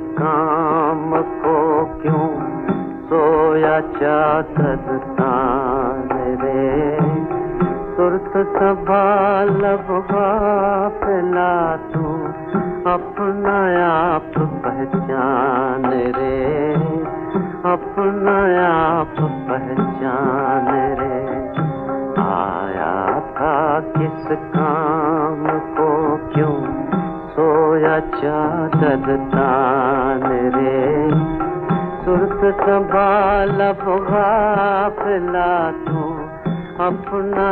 काम को क्यों सोया चादर तान रे? सुरत संभाल पिला तू, अपना आप पहचान रे। अपना आप पहचान रे। आया था किस काम को क्यों सोया चादर तान संभाल गाफिला तू अपना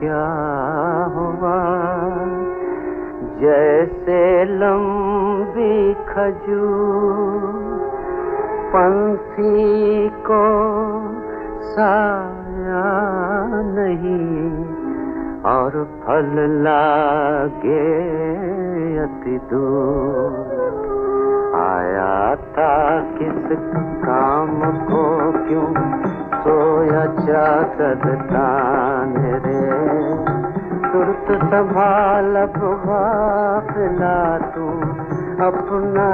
क्या हुआ? जैसे लंबी खजूर पंछी को साया नहीं और फल लागे अति दूर। आया था किस काम को, क्यों सोया चादर तुरत संभाल प्रभाला तू अपना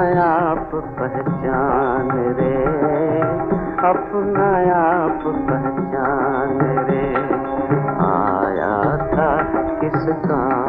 आप पहचान रे। अपना आप पहचान रे। आया था किस काम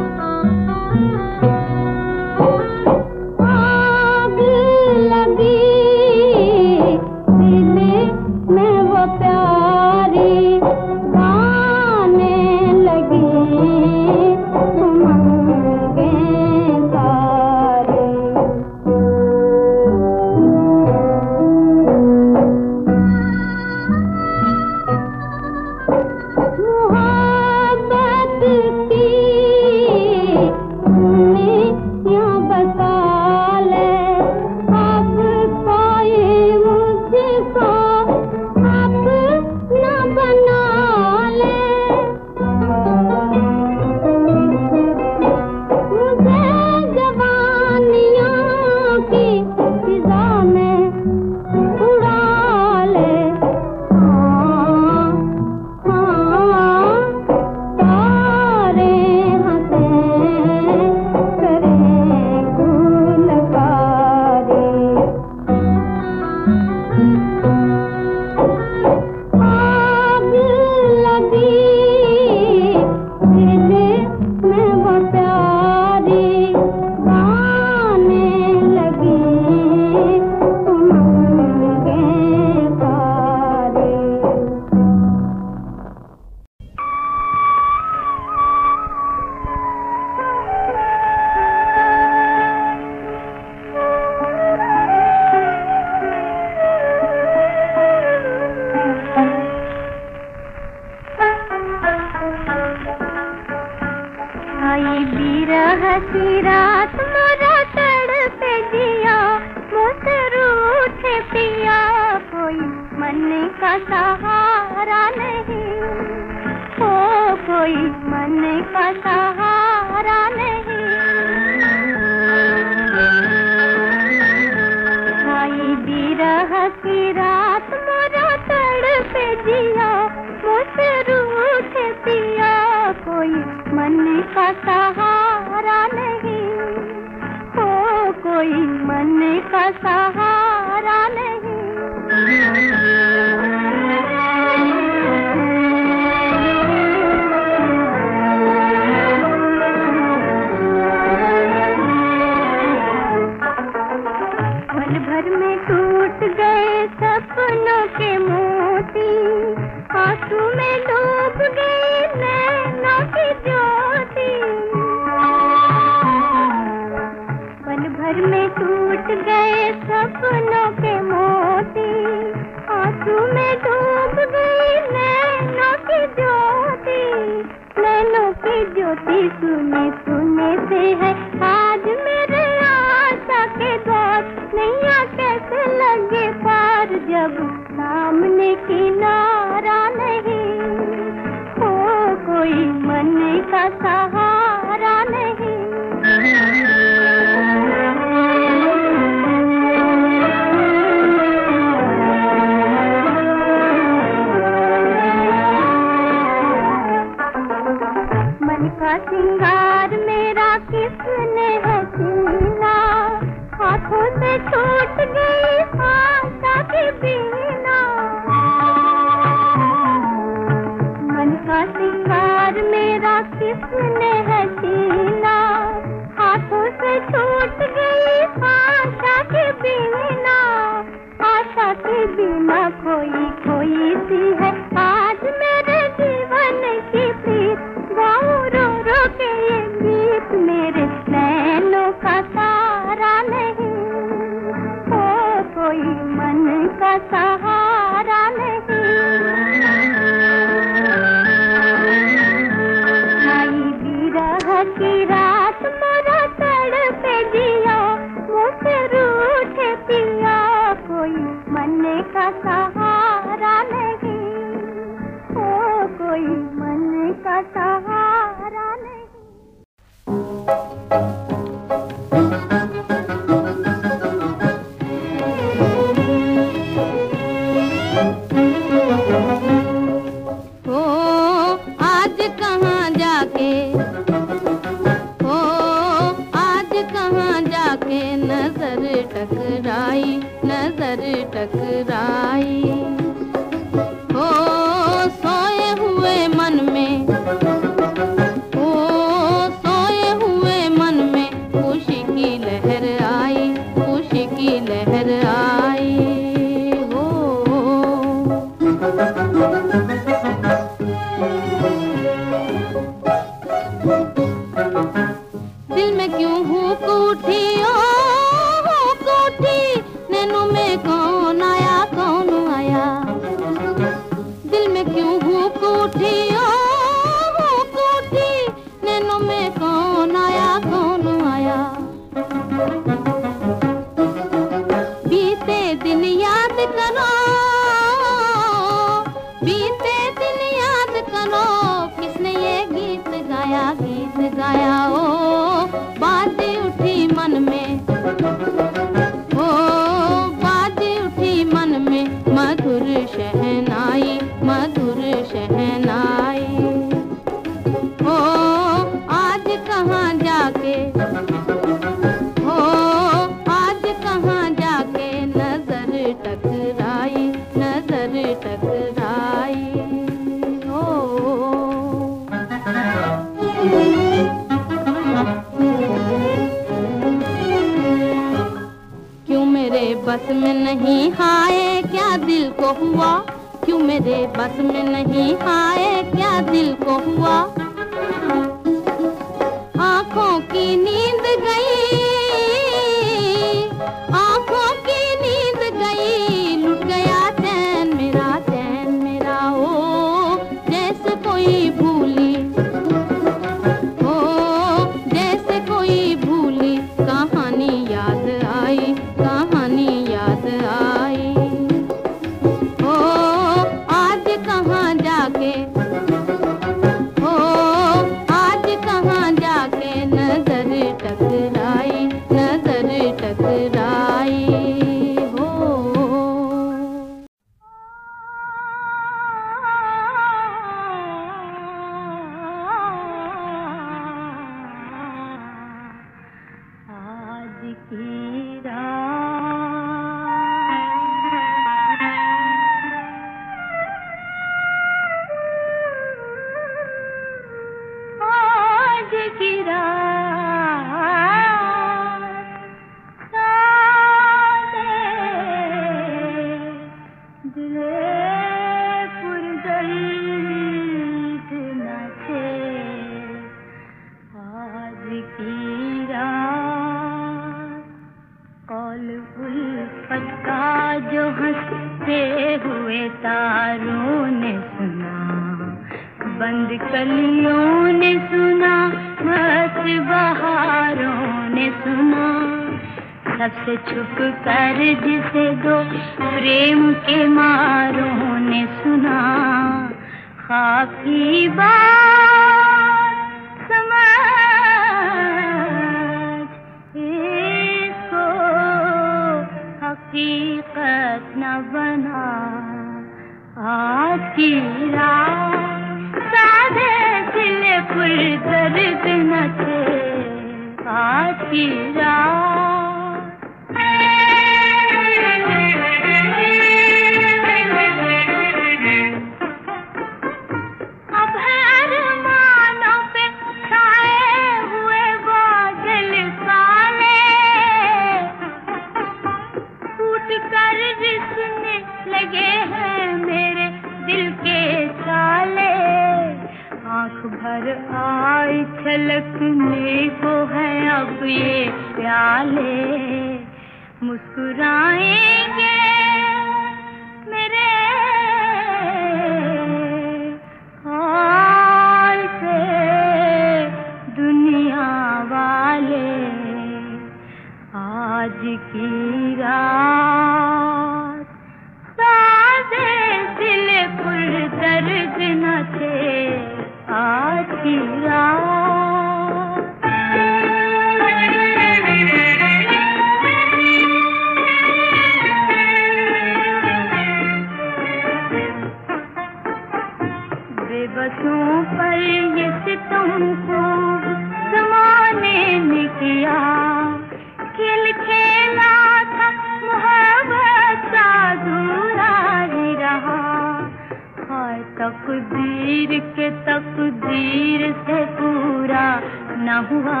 ना हुआ।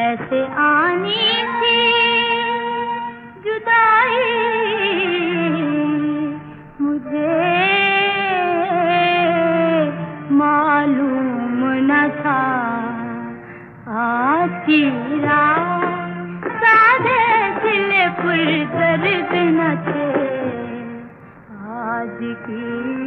ऐसे आने से जुदाई मुझे मालूम न था। आती रात दिल पर दर्द न थे। आज की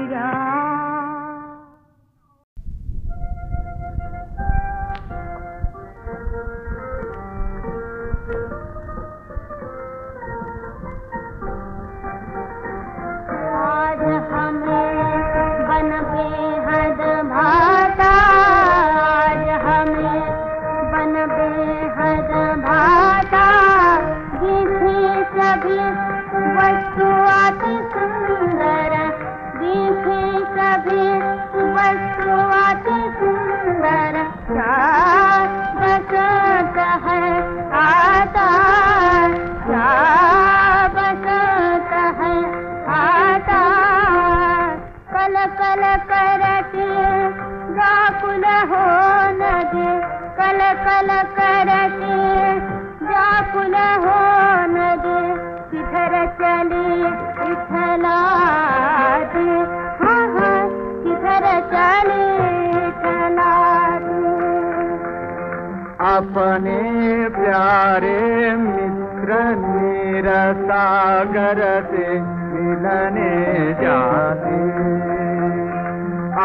अपने प्यारे मित्र मेरा सागर से मिलने जाते।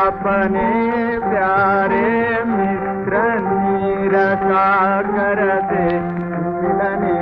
अपने प्यारे मित्र नीर सागर से मिलने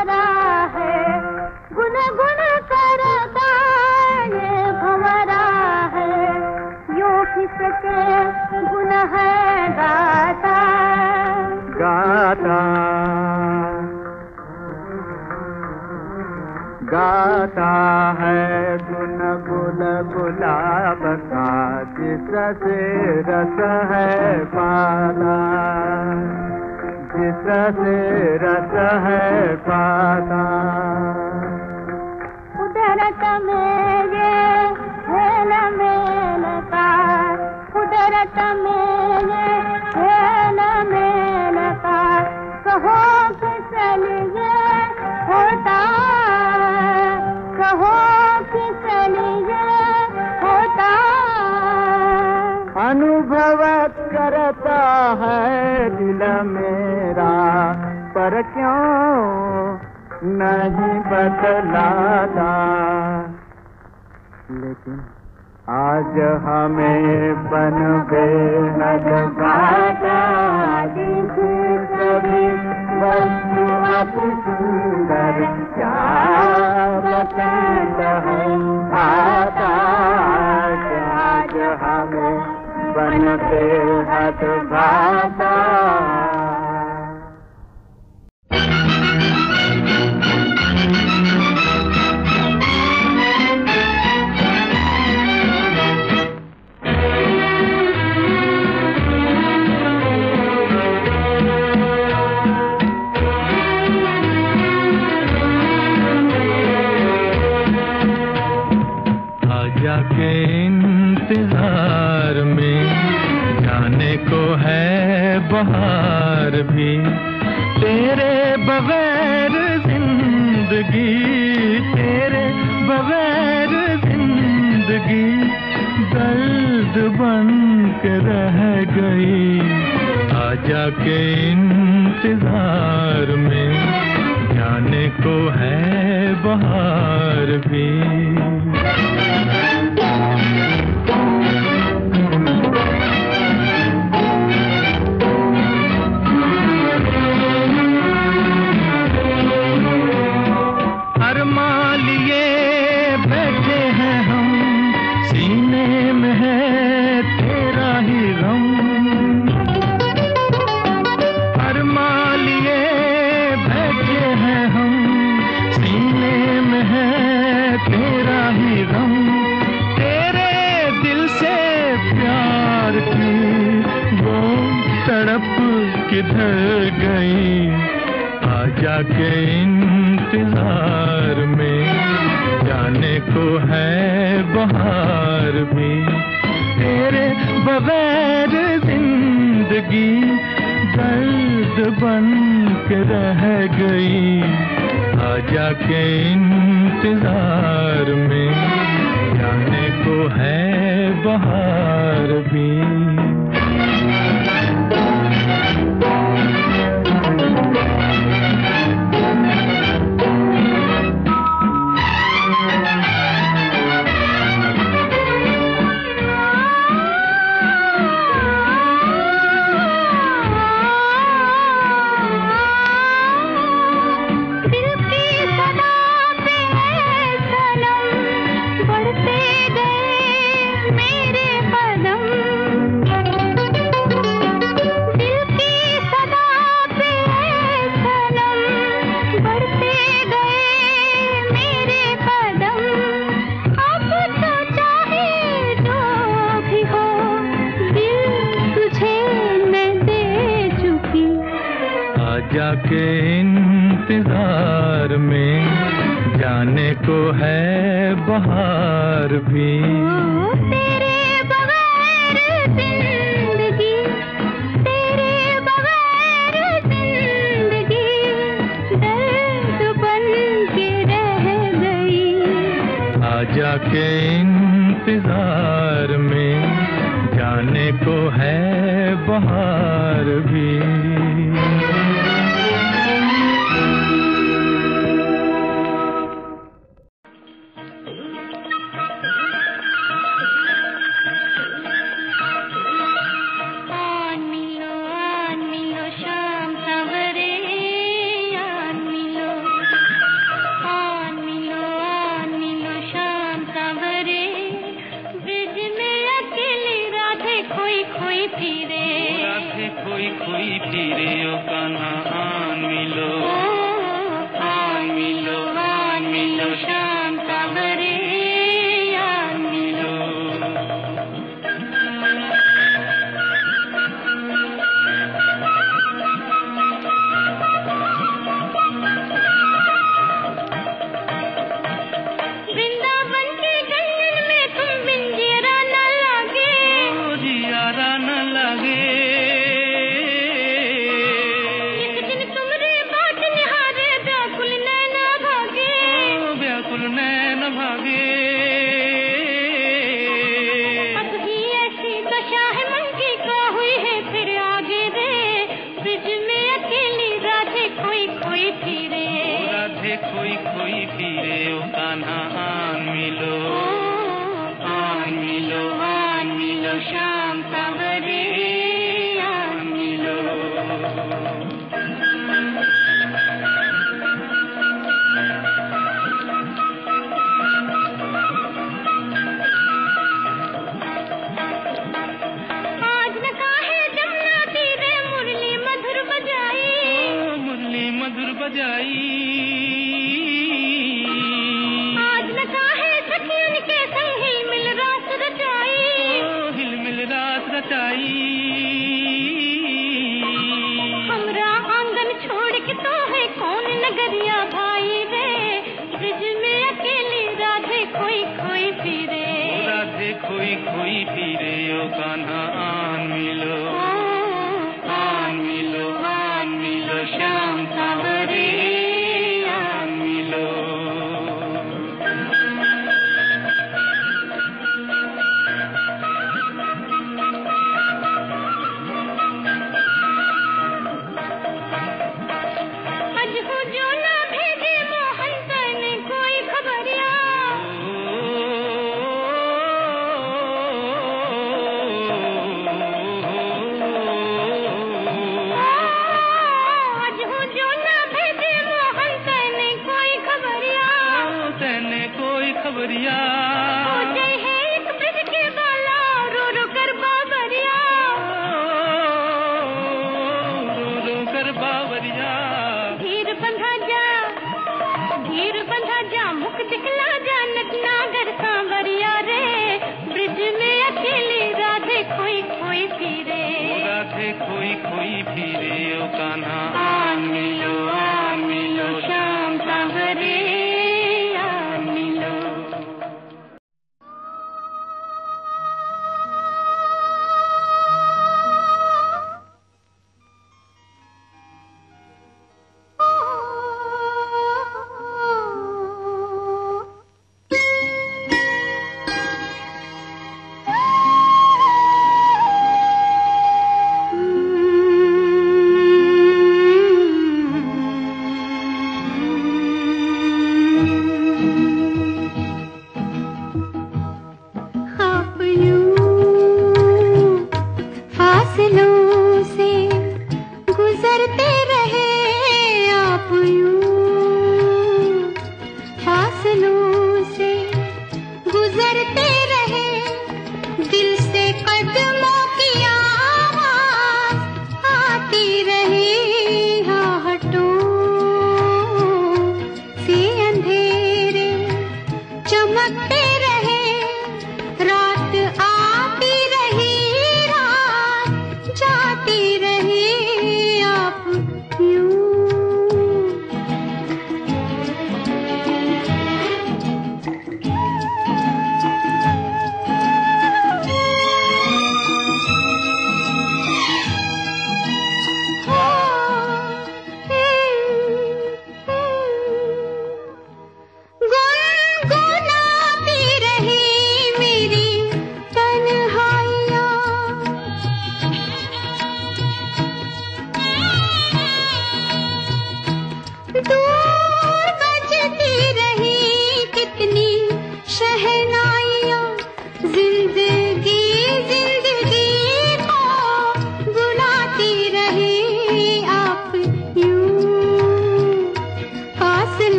भरा है। गुन गुन कर गाने है। यो किसके गुन है गाता। गाता। गाता है गुन गुल गुलाब का जिस रस है पाला जिससे रस है पाता। कुदरत मेरे खेल मेलता कुदरत मेरे खेल मेलता कहो किस मेरा, पर क्यों नहीं बदलाता लेकिन आज हमें बन सुंदर आज हमें बन बेहद बाता बहार भी तेरे बगैर ज़िंदगी, तेरे बगैर ज़िंदगी दर्द बन के रह गई। आजा के इंतज़ार में जाने को है बहार भी। गई। आजा के इंतज़ार में, जाने को है बहार भी। तेरे बगैर ज़िंदगी दर्द बन के रह गई। आजा के इंतज़ार में, जाने को है बहार भी।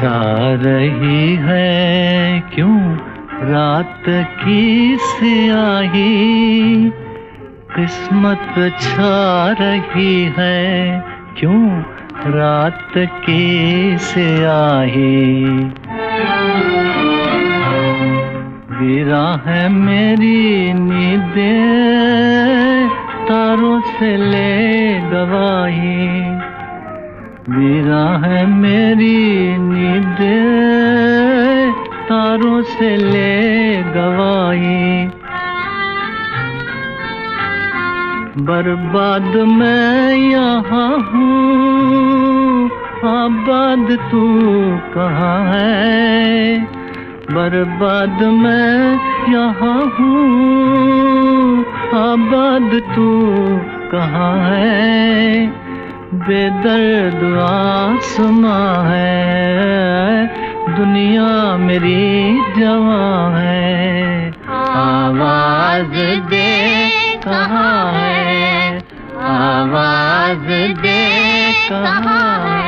छा रही है? क्यों रात की सियाही किस्मत छा रही है? क्यों रात की सियाही? गिरा है मेरी नींदे, तारों से ले गवाही। मेरा है मेरी नींद, तारों से ले गवाई बर्बाद मैं यहाँ हूँ, आबाद तू कहाँ है? बर्बाद मैं यहाँ हूँ, आबाद तू कहाँ है? बेदर्द आसमां है दुनिया मेरी जवा है। आवाज़ दे कहा है? आवाज़ दे कहा है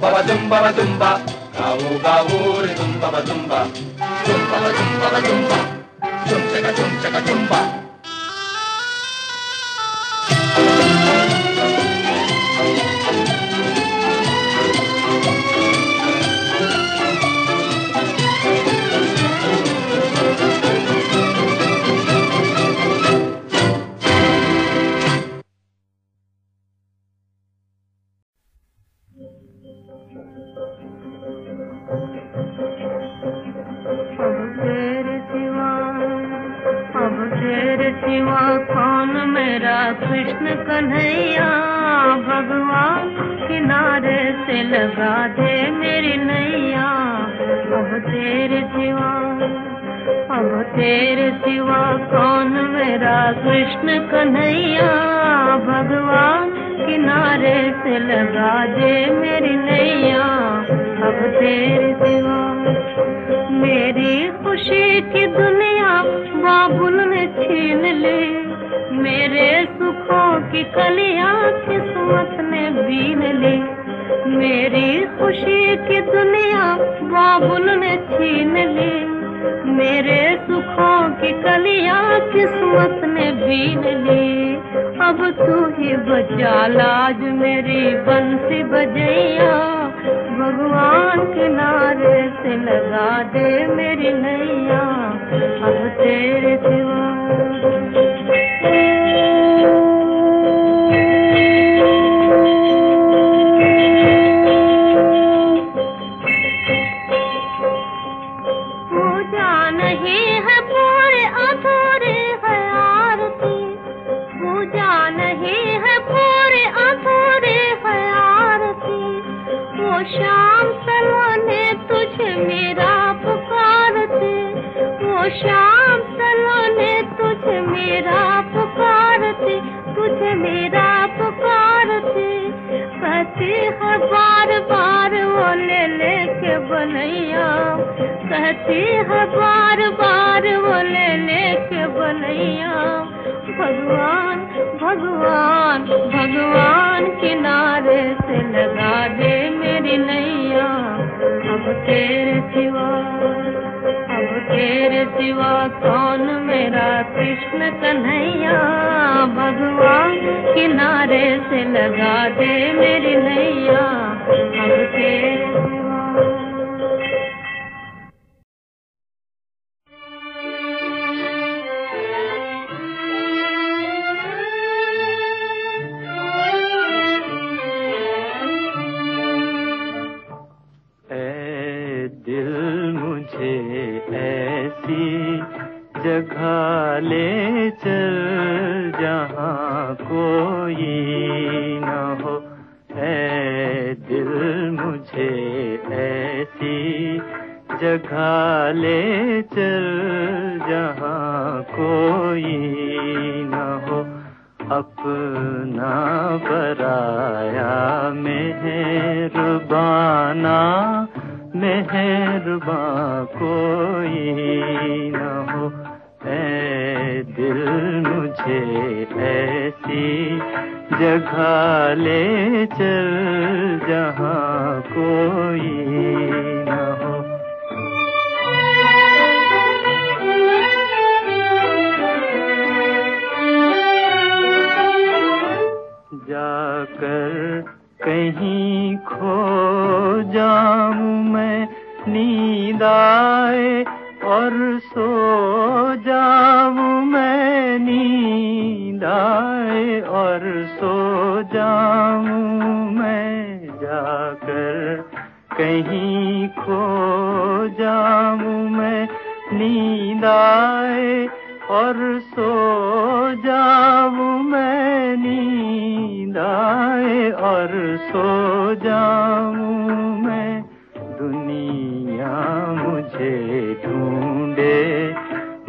baba dum baba dum ba gawo gawo re dum baba dum ba dum baba dum baba dum ba dum chaka dum chaka dum ba Krishna Kanhaiya, भगवान किनारे से लगा दे मेरी नैया। अब तेरे सिवा मेरी खुशी की दुनिया बाबुल ने छीन ली। मेरे सुखों की कलिया किस्मत ने बीन ली। मेरी खुशी की दुनिया बाबुल ने छीन ली। मेरे सुखों की कलिया किस्मत बचा लाज मेरी बंसी बजैया। भगवान किनारे से लगा दे मेरी नैया। अब तेरे सिवा से जगह ले चल, जहाँ कोई न हो। ऐ दिल मुझे ऐसी जगह ले चल, जहाँ कोई न हो। अपना बराया मेहरबाना मेहरबा कोई हो दिल मुझे ऐसी जगह ले चल जहाँ कोई हो। जाकर कहीं खो जाऊँ मैं, नींद आए और सो जाऊँ मैं, नींद आए और सो जाऊँ मैं, जाकर कहीं खो जाऊँ मैं। नींद आए और सो जाऊँ मैं, नींद आए और सो जाऊँ मैं। दुनिया मुझे ढूंढे,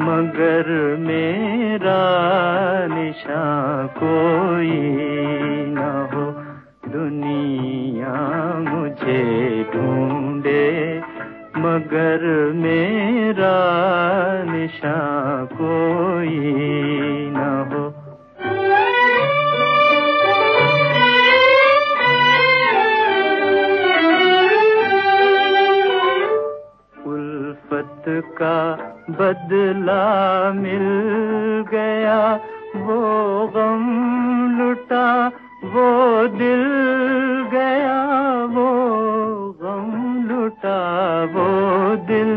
मगर मेरा निशान कोई न हो। दुनिया मुझे ढूंढे, मगर मेरा निशान कोई न हो। का बदला मिल गया। वो गम लुटा, वो दिल गया। वो गम लुटा, वो दिल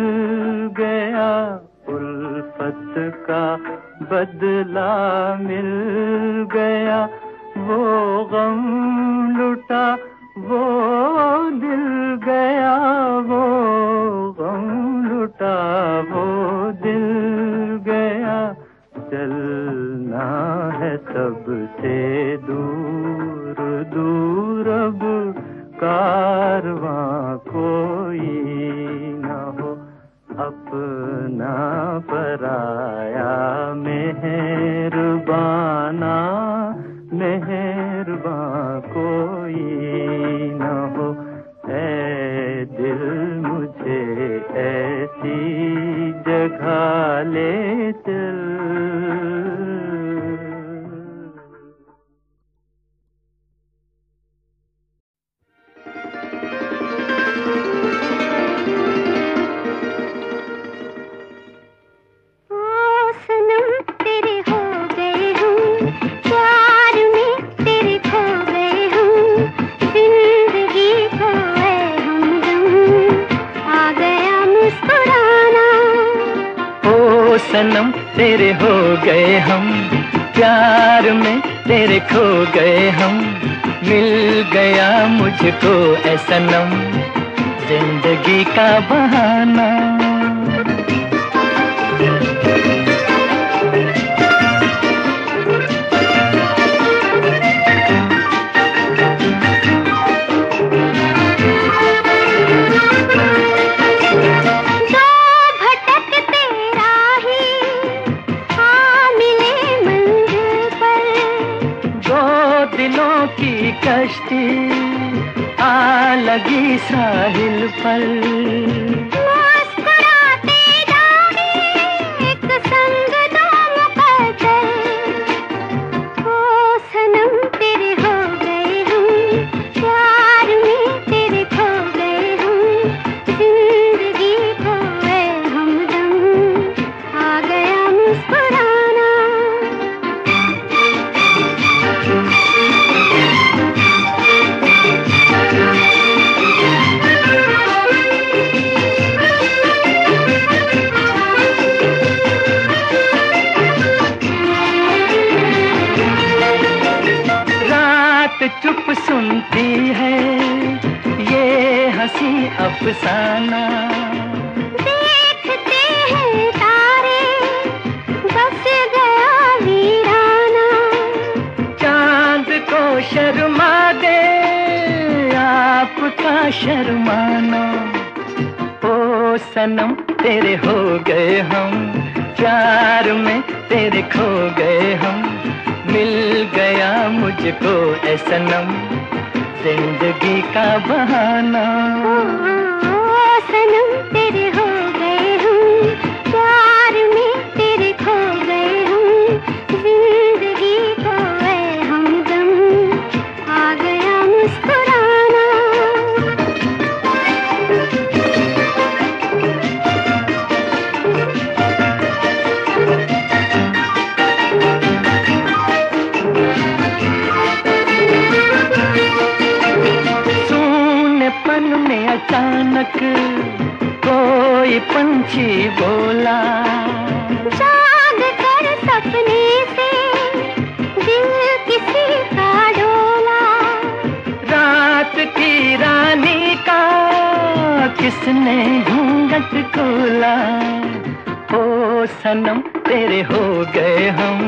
गया। उल्फत का बदला मिल गया। वो गम लुटा वो दिल गया, वो गम लुटा, वो दिल गया। चलना है सबसे दूर दूर अब कारवां कोई न हो। अपना पराया मेहरबाना, मेहरबा कोई जगह ले चल। गए हम, प्यार में तेरे खो गए हम। मिल गया मुझको ऐसा नम, ज़िंदगी का बहाना। पल किसने घूंघट खोला? ओ सनम, तेरे हो गए हम।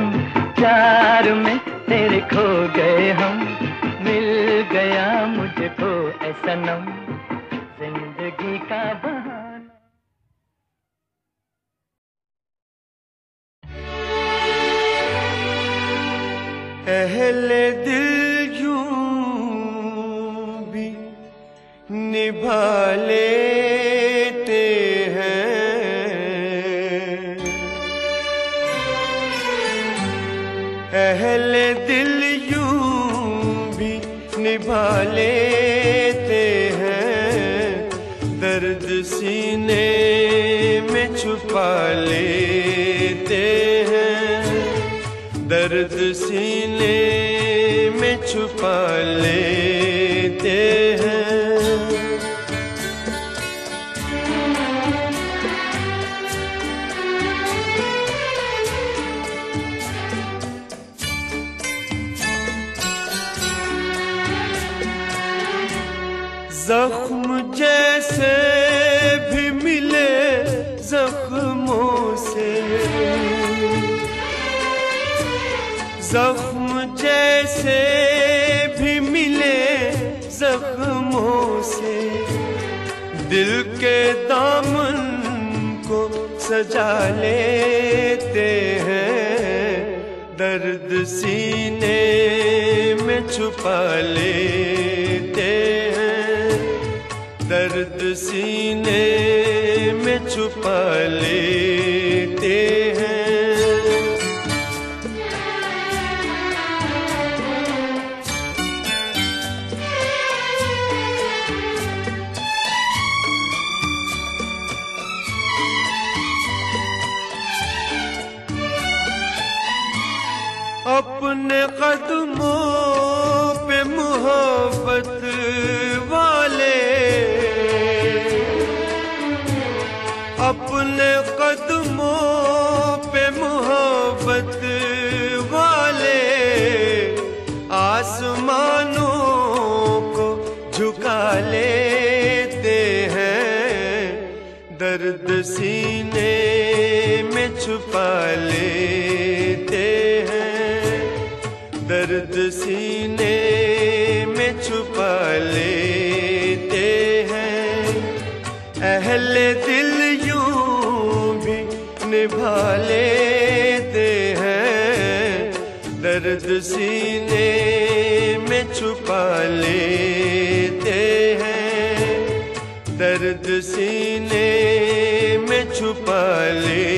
प्यार में तेरे खो गए हम। मिल गया मुझको ऐ सनम। ज़िंदगी का बहाना। अहले दिल यूँ भी निभा लेते हैं दर्द सीने में छुपा लेते हैं। दर्द सीने में छुपा लेते जख्म जैसे भी मिले जख्मों से। दिल के दामन को सजा लेते हैं, दर्द सीने में छुपा लेते हैं। दर्द सीने में छुपा लेते सीने में छुपा लेते हैं। दर्द सीने में छुपा लेते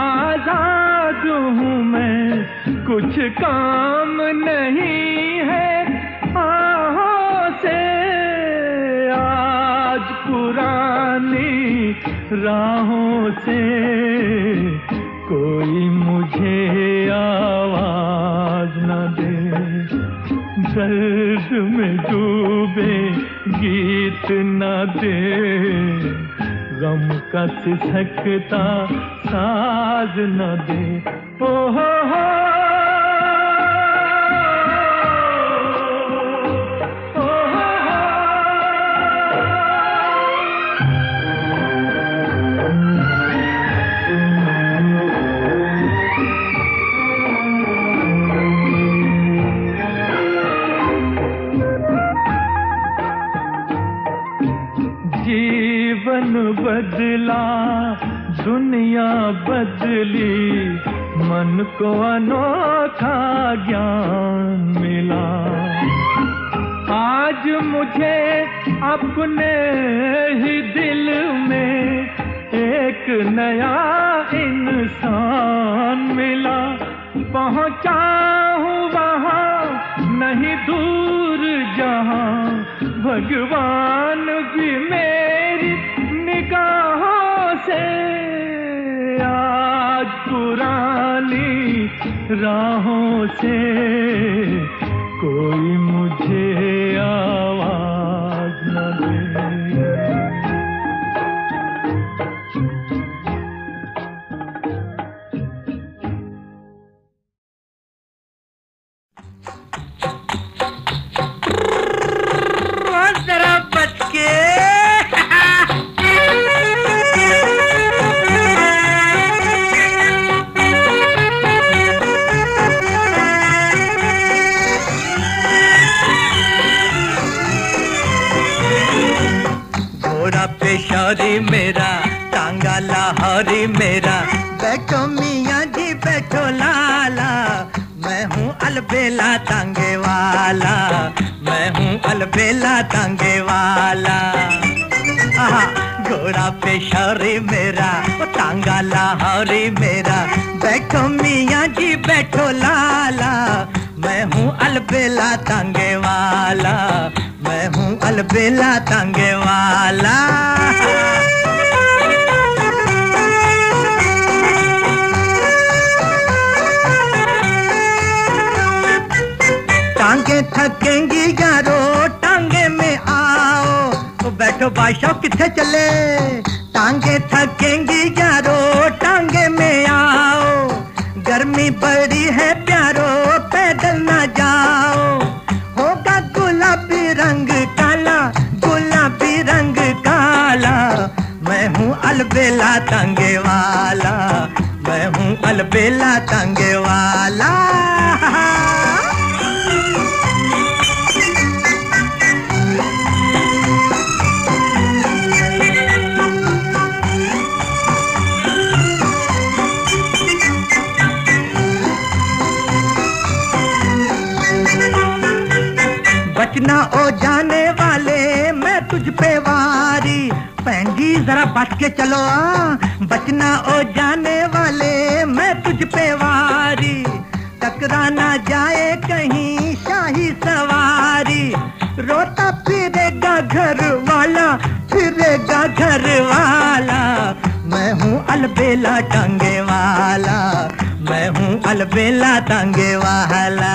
आज़ाद हूँ मैं। कुछ काम नहीं है आहों से। आज पुरानी राहों से कोई मुझे आवाज़ न दे। दर्द में डूबे गीत न दे। गम का सिसकता साज न दे। ओ हो हो दुनिया बदली, मन को अनोखा ज्ञान मिला। आज मुझे अपने ही दिल में एक नया इंसान मिला। पहुँचा हूँ वहाँ, नहीं दूर जहाँ, भगवान भी मेरी राहों से कोई पेशारी मेरा टांगा लाहौरी मेरा। बैठो मियाँ जी बैठो लाला। मैं हूँ अलबेला तांगे वाला मैं हूँ अलबेला तांगे वाला आहा, घोड़ा पेशारी मेरा टांगा लाहौरी मेरा। बैठो मियाँ जी बैठो लाला। मैं हूँ अलबेला तांगे वाला मैं हूँ अलबेला तांगे वाला बैठो बादशाह किथे चले? टांगे थकेंगी यारो, टांगे में आओ। गर्मी बड़ी है प्यारो, पैदल ना जाओ। होगा गुलाबी रंग काला, गुलाबी रंग काला। मैं हूँ अलबेला तांगे वाला, मैं हूँ अलबेला तांगे वाला। बच के चलो आ बचना ओ जाने वाले, मैं तुझ पे वारी। टकरा ना जाए कहीं शाही सवारी। रोता फिरेगा घर वाला फिरेगा घर वाला मैं हूँ अलबेला टांगे वाला मैं हूँ अलबेला टांगे वाला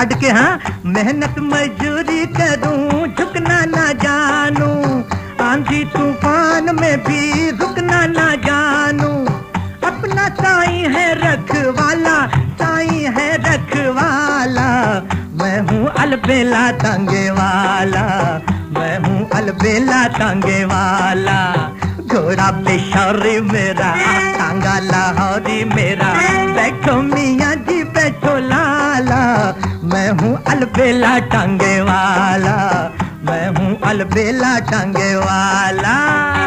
छड़ के हाँ? मेहनत मजदूरी करूँ, झुकना ना जानू। आंधी तूफ़ान में भी रुकना ना जानू। अपना साई है रखवाला साई है रखवाला। मैं हूँ अलबेला टांगे वाला मैं हूँ अलबेला टांगे वाला घोड़ा पेशौरी मेरा टांगा लाहौरी मेरा। बैठो मियाँ मैं हूँ अलबेला टांगे वाला मैं हूँ अलबेला टांगे वाला।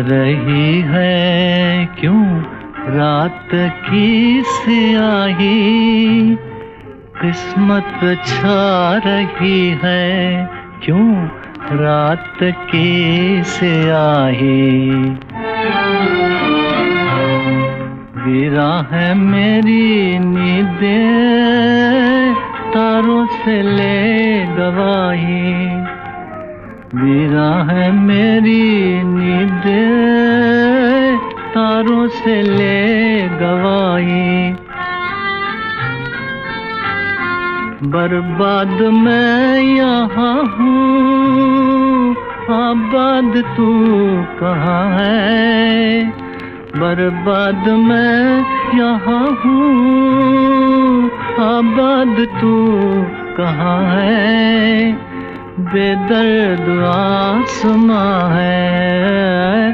रही है? क्यों रात की स्याही किस्मत छा रही है? क्यों रात की स्याही? गिरा है मेरी नींदें, तारों से ले गवाही। मेरा है मेरी नींद, तारों से ले गवाई बर्बाद मैं यहाँ हूँ, आबाद तू कहाँ है? बर्बाद मैं यहाँ हूँ, आबाद तू कहाँ है? बेदर्द आसमां है।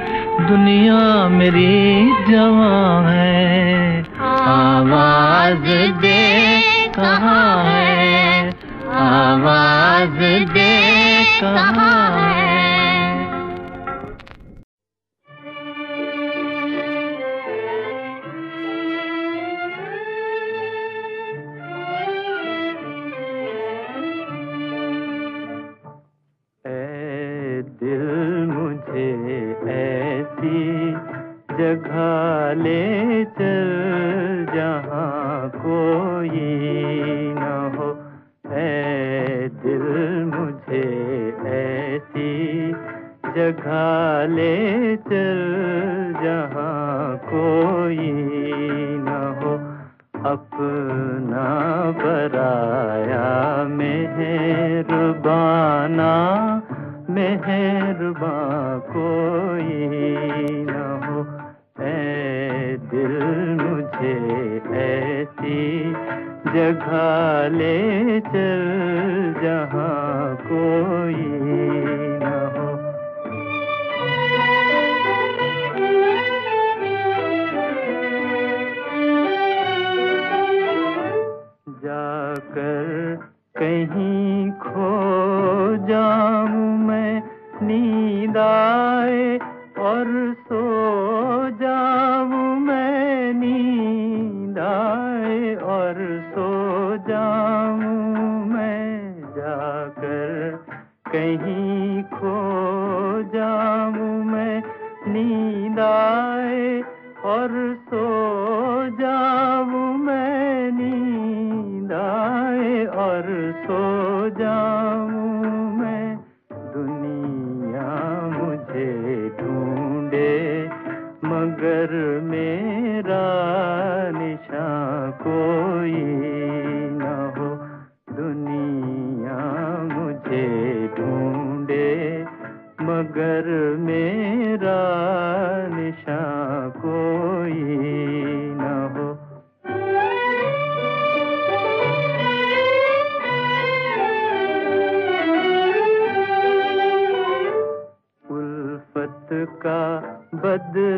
दुनिया मेरी जवां है। आवाज़ दे कहाँ है? आवाज़ दे कहाँ है? जगह ले चल, जहाँ कोई न हो। है दिल मुझे ऐसी जगह ले चल, जहाँ कोई न हो। अपना बराया मेहरबाना मेहरबा कोई दिल मुझे ऐसी जगह ले चल जहाँ कोई न जाकर कहीं खो जाऊँ मैं, नींद आए और सो जाऊँ। और सो जाऊँ मैं जाकर। कहीं खो जाऊँ मैं, नींद आए और सो जाऊँ मैं, नींद आए और सो जाऊँ मैं। दुनिया मुझे ढूंढे, मगर कोई न हो। दुनिया मुझे ढूंढे, मगर मेरा निशान कोई न हो। उल्फत का बदला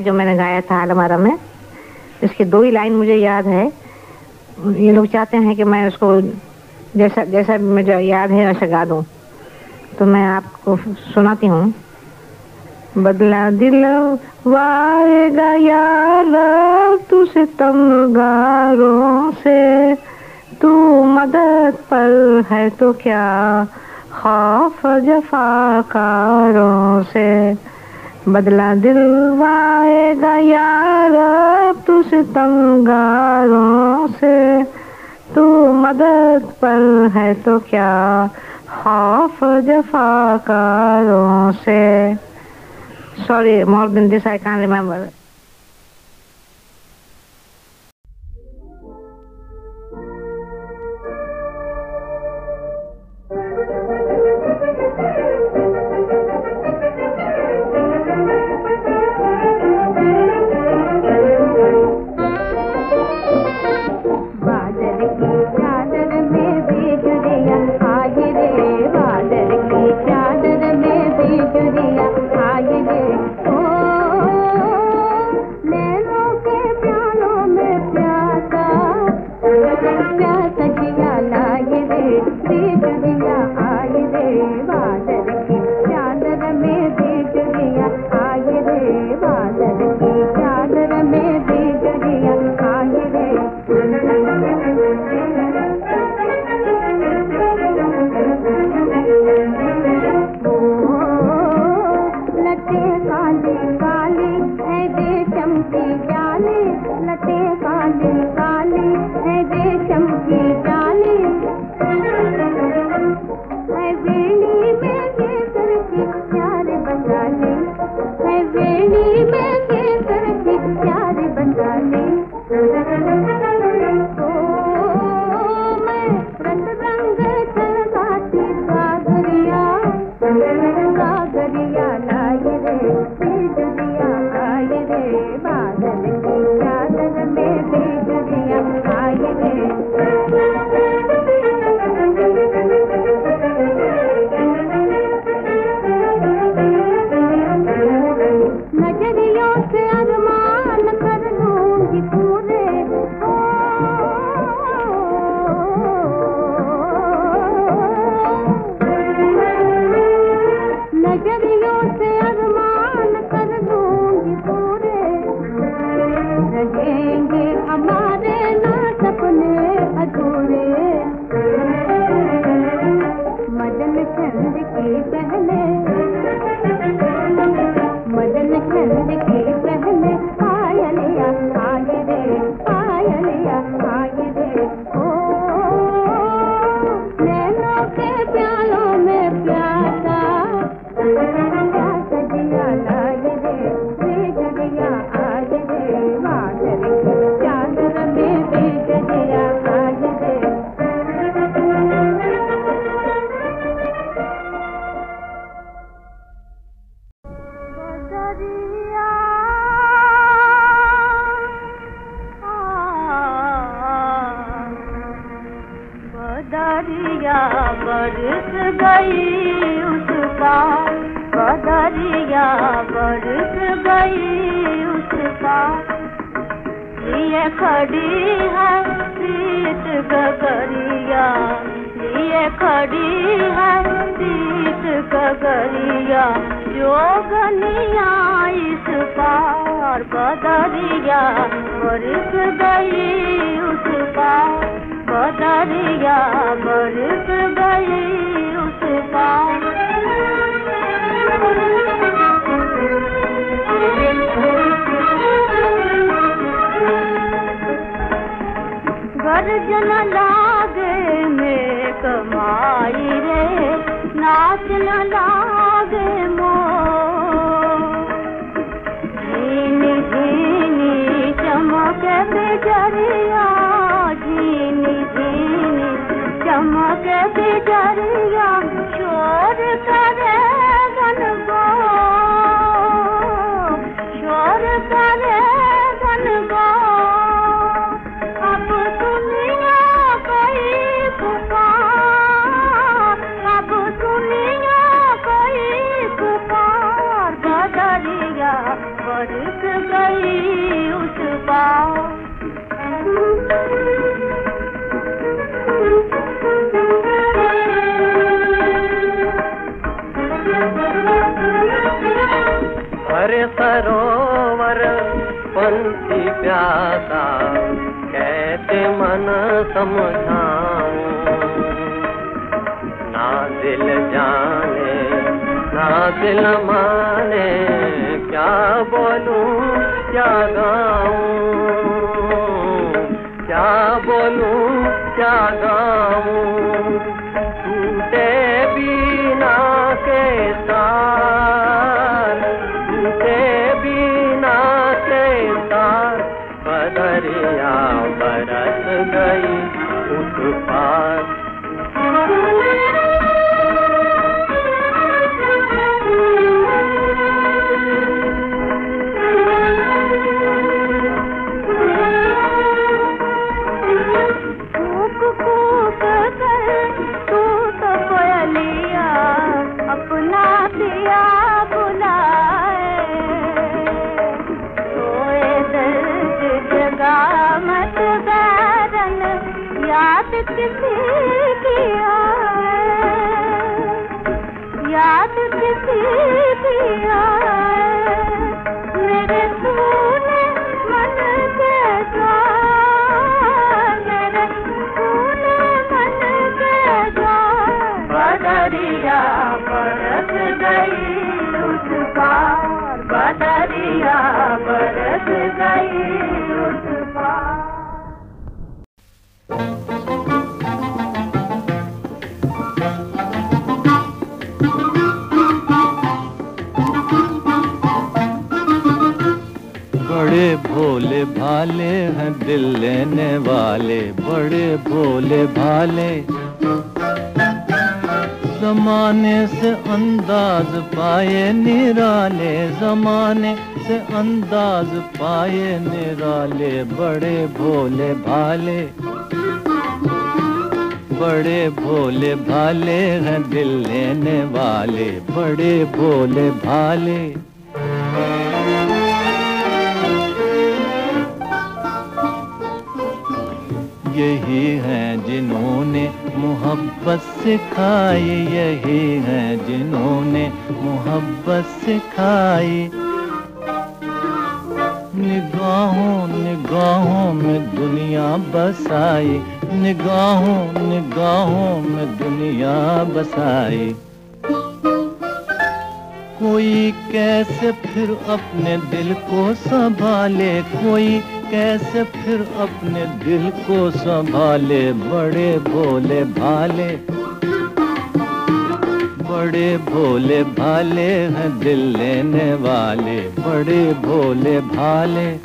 है जो मैंने गाया था आलमारा में, इसकी दो ही लाइन मुझे याद है। ये लोग चाहते हैं कि मैं उसको जैसा जैसा मुझे याद है वैसा गा दूँ। तो मैं आपको सुनाती हूँ। बदला दिल वाएगा यार तुझे तमगारों से, तू मदद पर है तो क्या? खौफ जफाकारों से। बदला दिलवाएगा यार तू सितमगारों से। तू मदद पर है तो क्या? खौफ जफाकारों से। Sorry more than this I can remember सरोवर पंछी प्यासा, कैसे मन समझाऊं? ना दिल जाने, ना दिल माने, क्या बोलूँ, क्या गाऊं? क्या बोलूँ, क्या गाऊं? उस भोले भाले हैं दिल लेने वाले, बड़े भोले भाले। जमाने से अंदाज पाए निराले, जमाने से अंदाज पाए निराले, बड़े भोले भाले। बड़े भोले भाले हैं दिल लेने वाले, बड़े भोले भाले। मोहब्बत सिखाई यही है जिन्होंने मोहब्बत सिखाई। निगाहों निगाहों में दुनिया बसाई। निगाहों निगाहों में दुनिया बसाई। कोई कैसे फिर अपने दिल को संभाले? कोई कैसे फिर अपने दिल को संभाले? बड़े भोले भाले। बड़े भोले भाले हैं दिल लेने वाले। बड़े भोले भाले।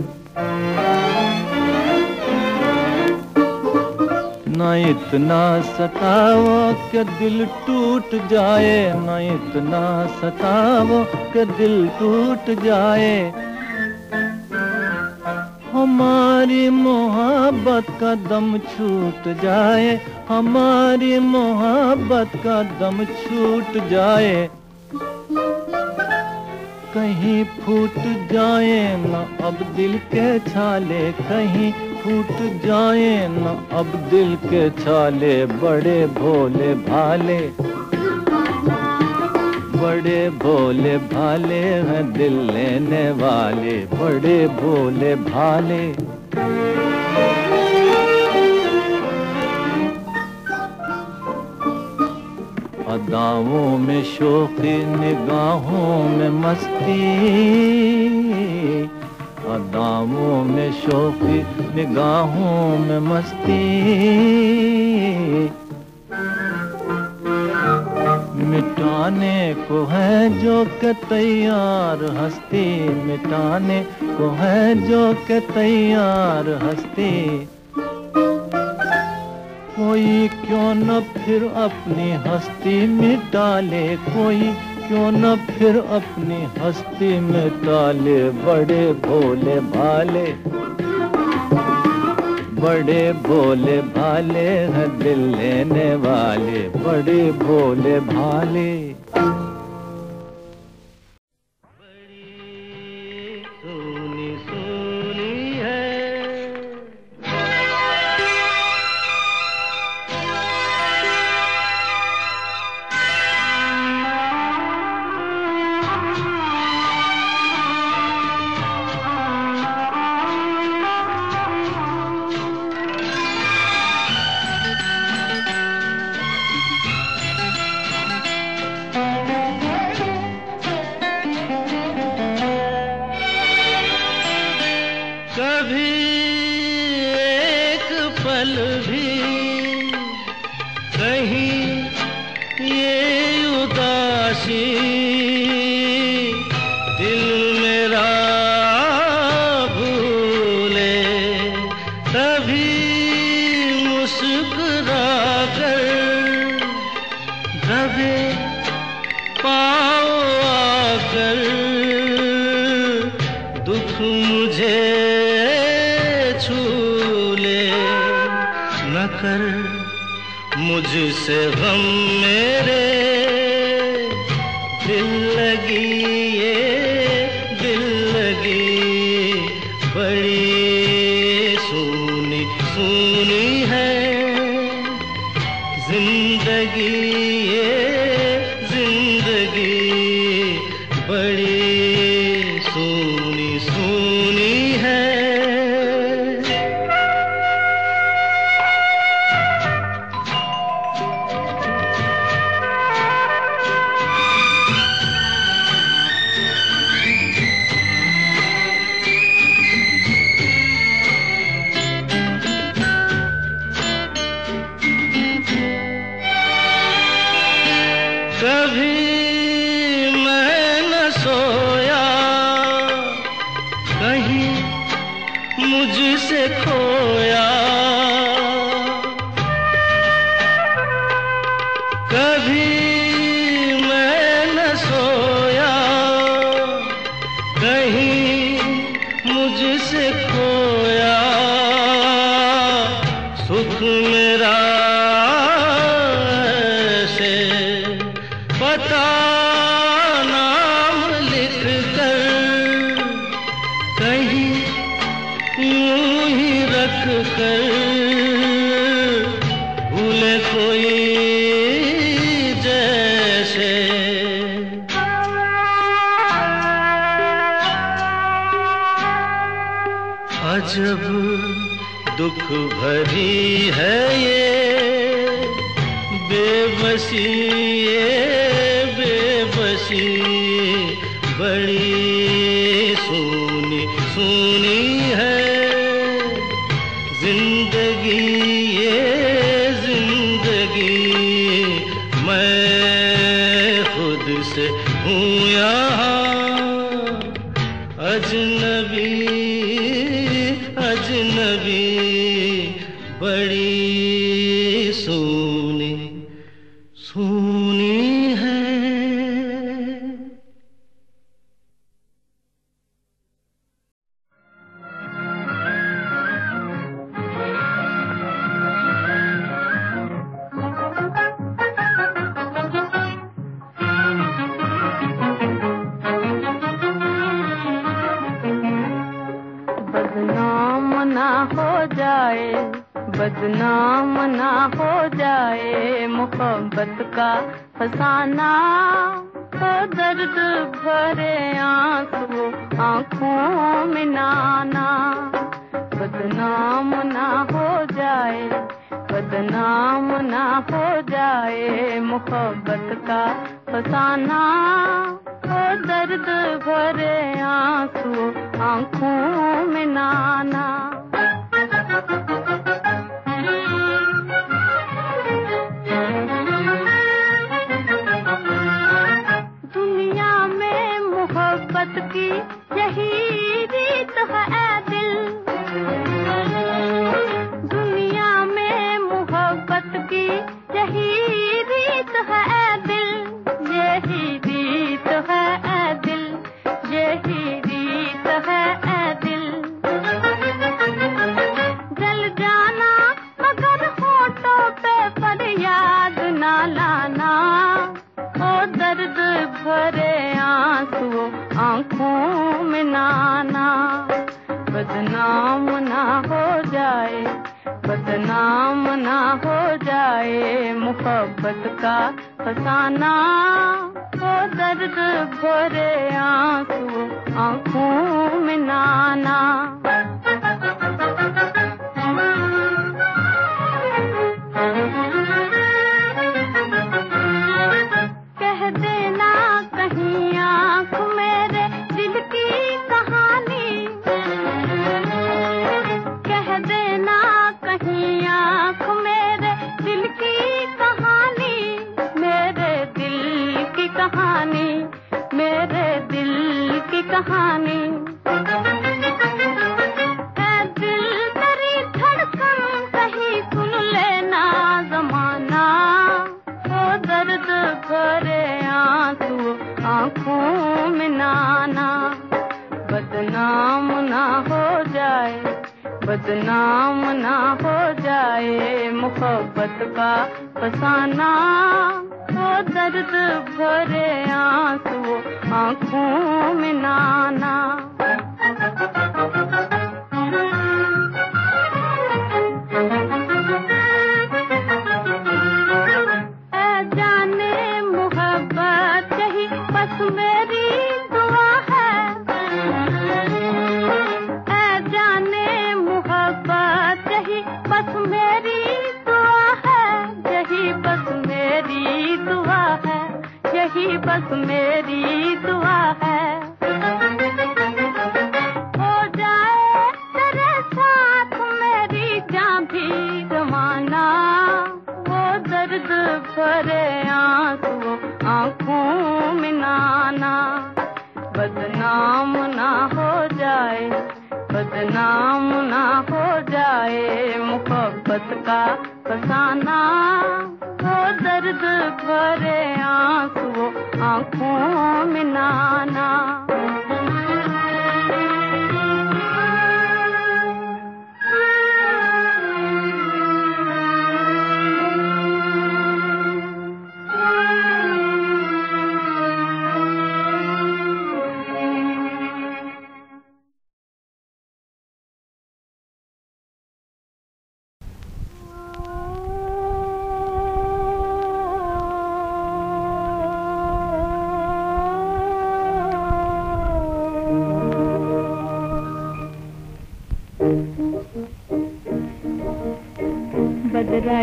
न इतना सताओ कि दिल टूट जाए। न इतना सताओ कि दिल टूट जाए। हमारी मोहब्बत का दम छूट जाए, हमारी मोहब्बत का दम छूट जाए। कहीं फूट जाए न अब दिल के छाले, कहीं फूट जाए न अब दिल के छाले, बड़े भोले भाले। बड़े भोले भाले हैं दिल लेने वाले। बड़े भोले भाले। अदाओं में शोखी निगाहों में मस्ती। अदाओं में शोखी निगाहों में मस्ती। मिटाने को है जो के तैयार हस्ती, मिटाने को है जो के तैयार हस्ती। कोई क्यों न फिर अपनी हस्ती मिटा ले कोई क्यों न फिर अपनी हस्ती मिटा ले बड़े भोले भाले। बड़े भोले भाले हैं दिल लेने वाले बड़े भोले भाले। बड़ी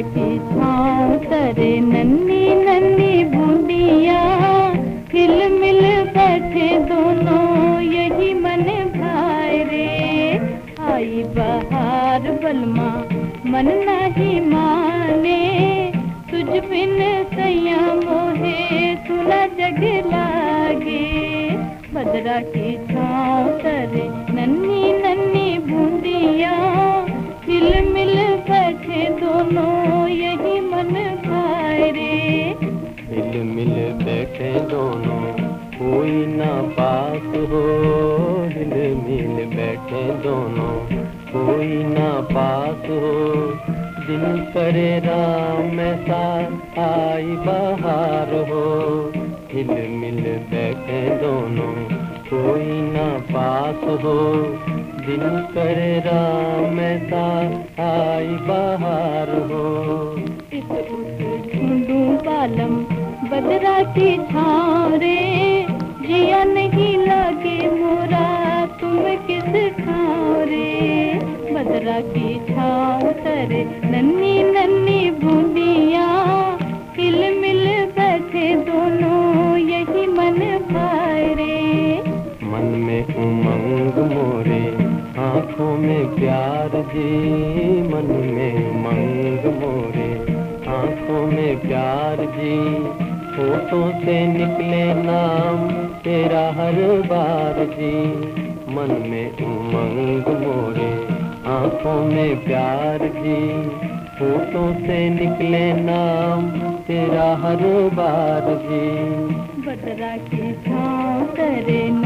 kita पास हो, हिल मिल बैठे दोनों। कोई ना पास हो, दिल करे राम सा आई बाहर हो। हिल मिल बैठे दोनों, कोई ना पास हो, दिल करे राम सा आई बाहर हो। इस उस छा मन में मंग मोरे, आँखों में प्यार जी। होठों से निकले नाम तेरा हर बार जी। मन में उमंग मोरे, आँखों में प्यार जी। होठों से निकले नाम तेरा हर बार जी। बदला के करें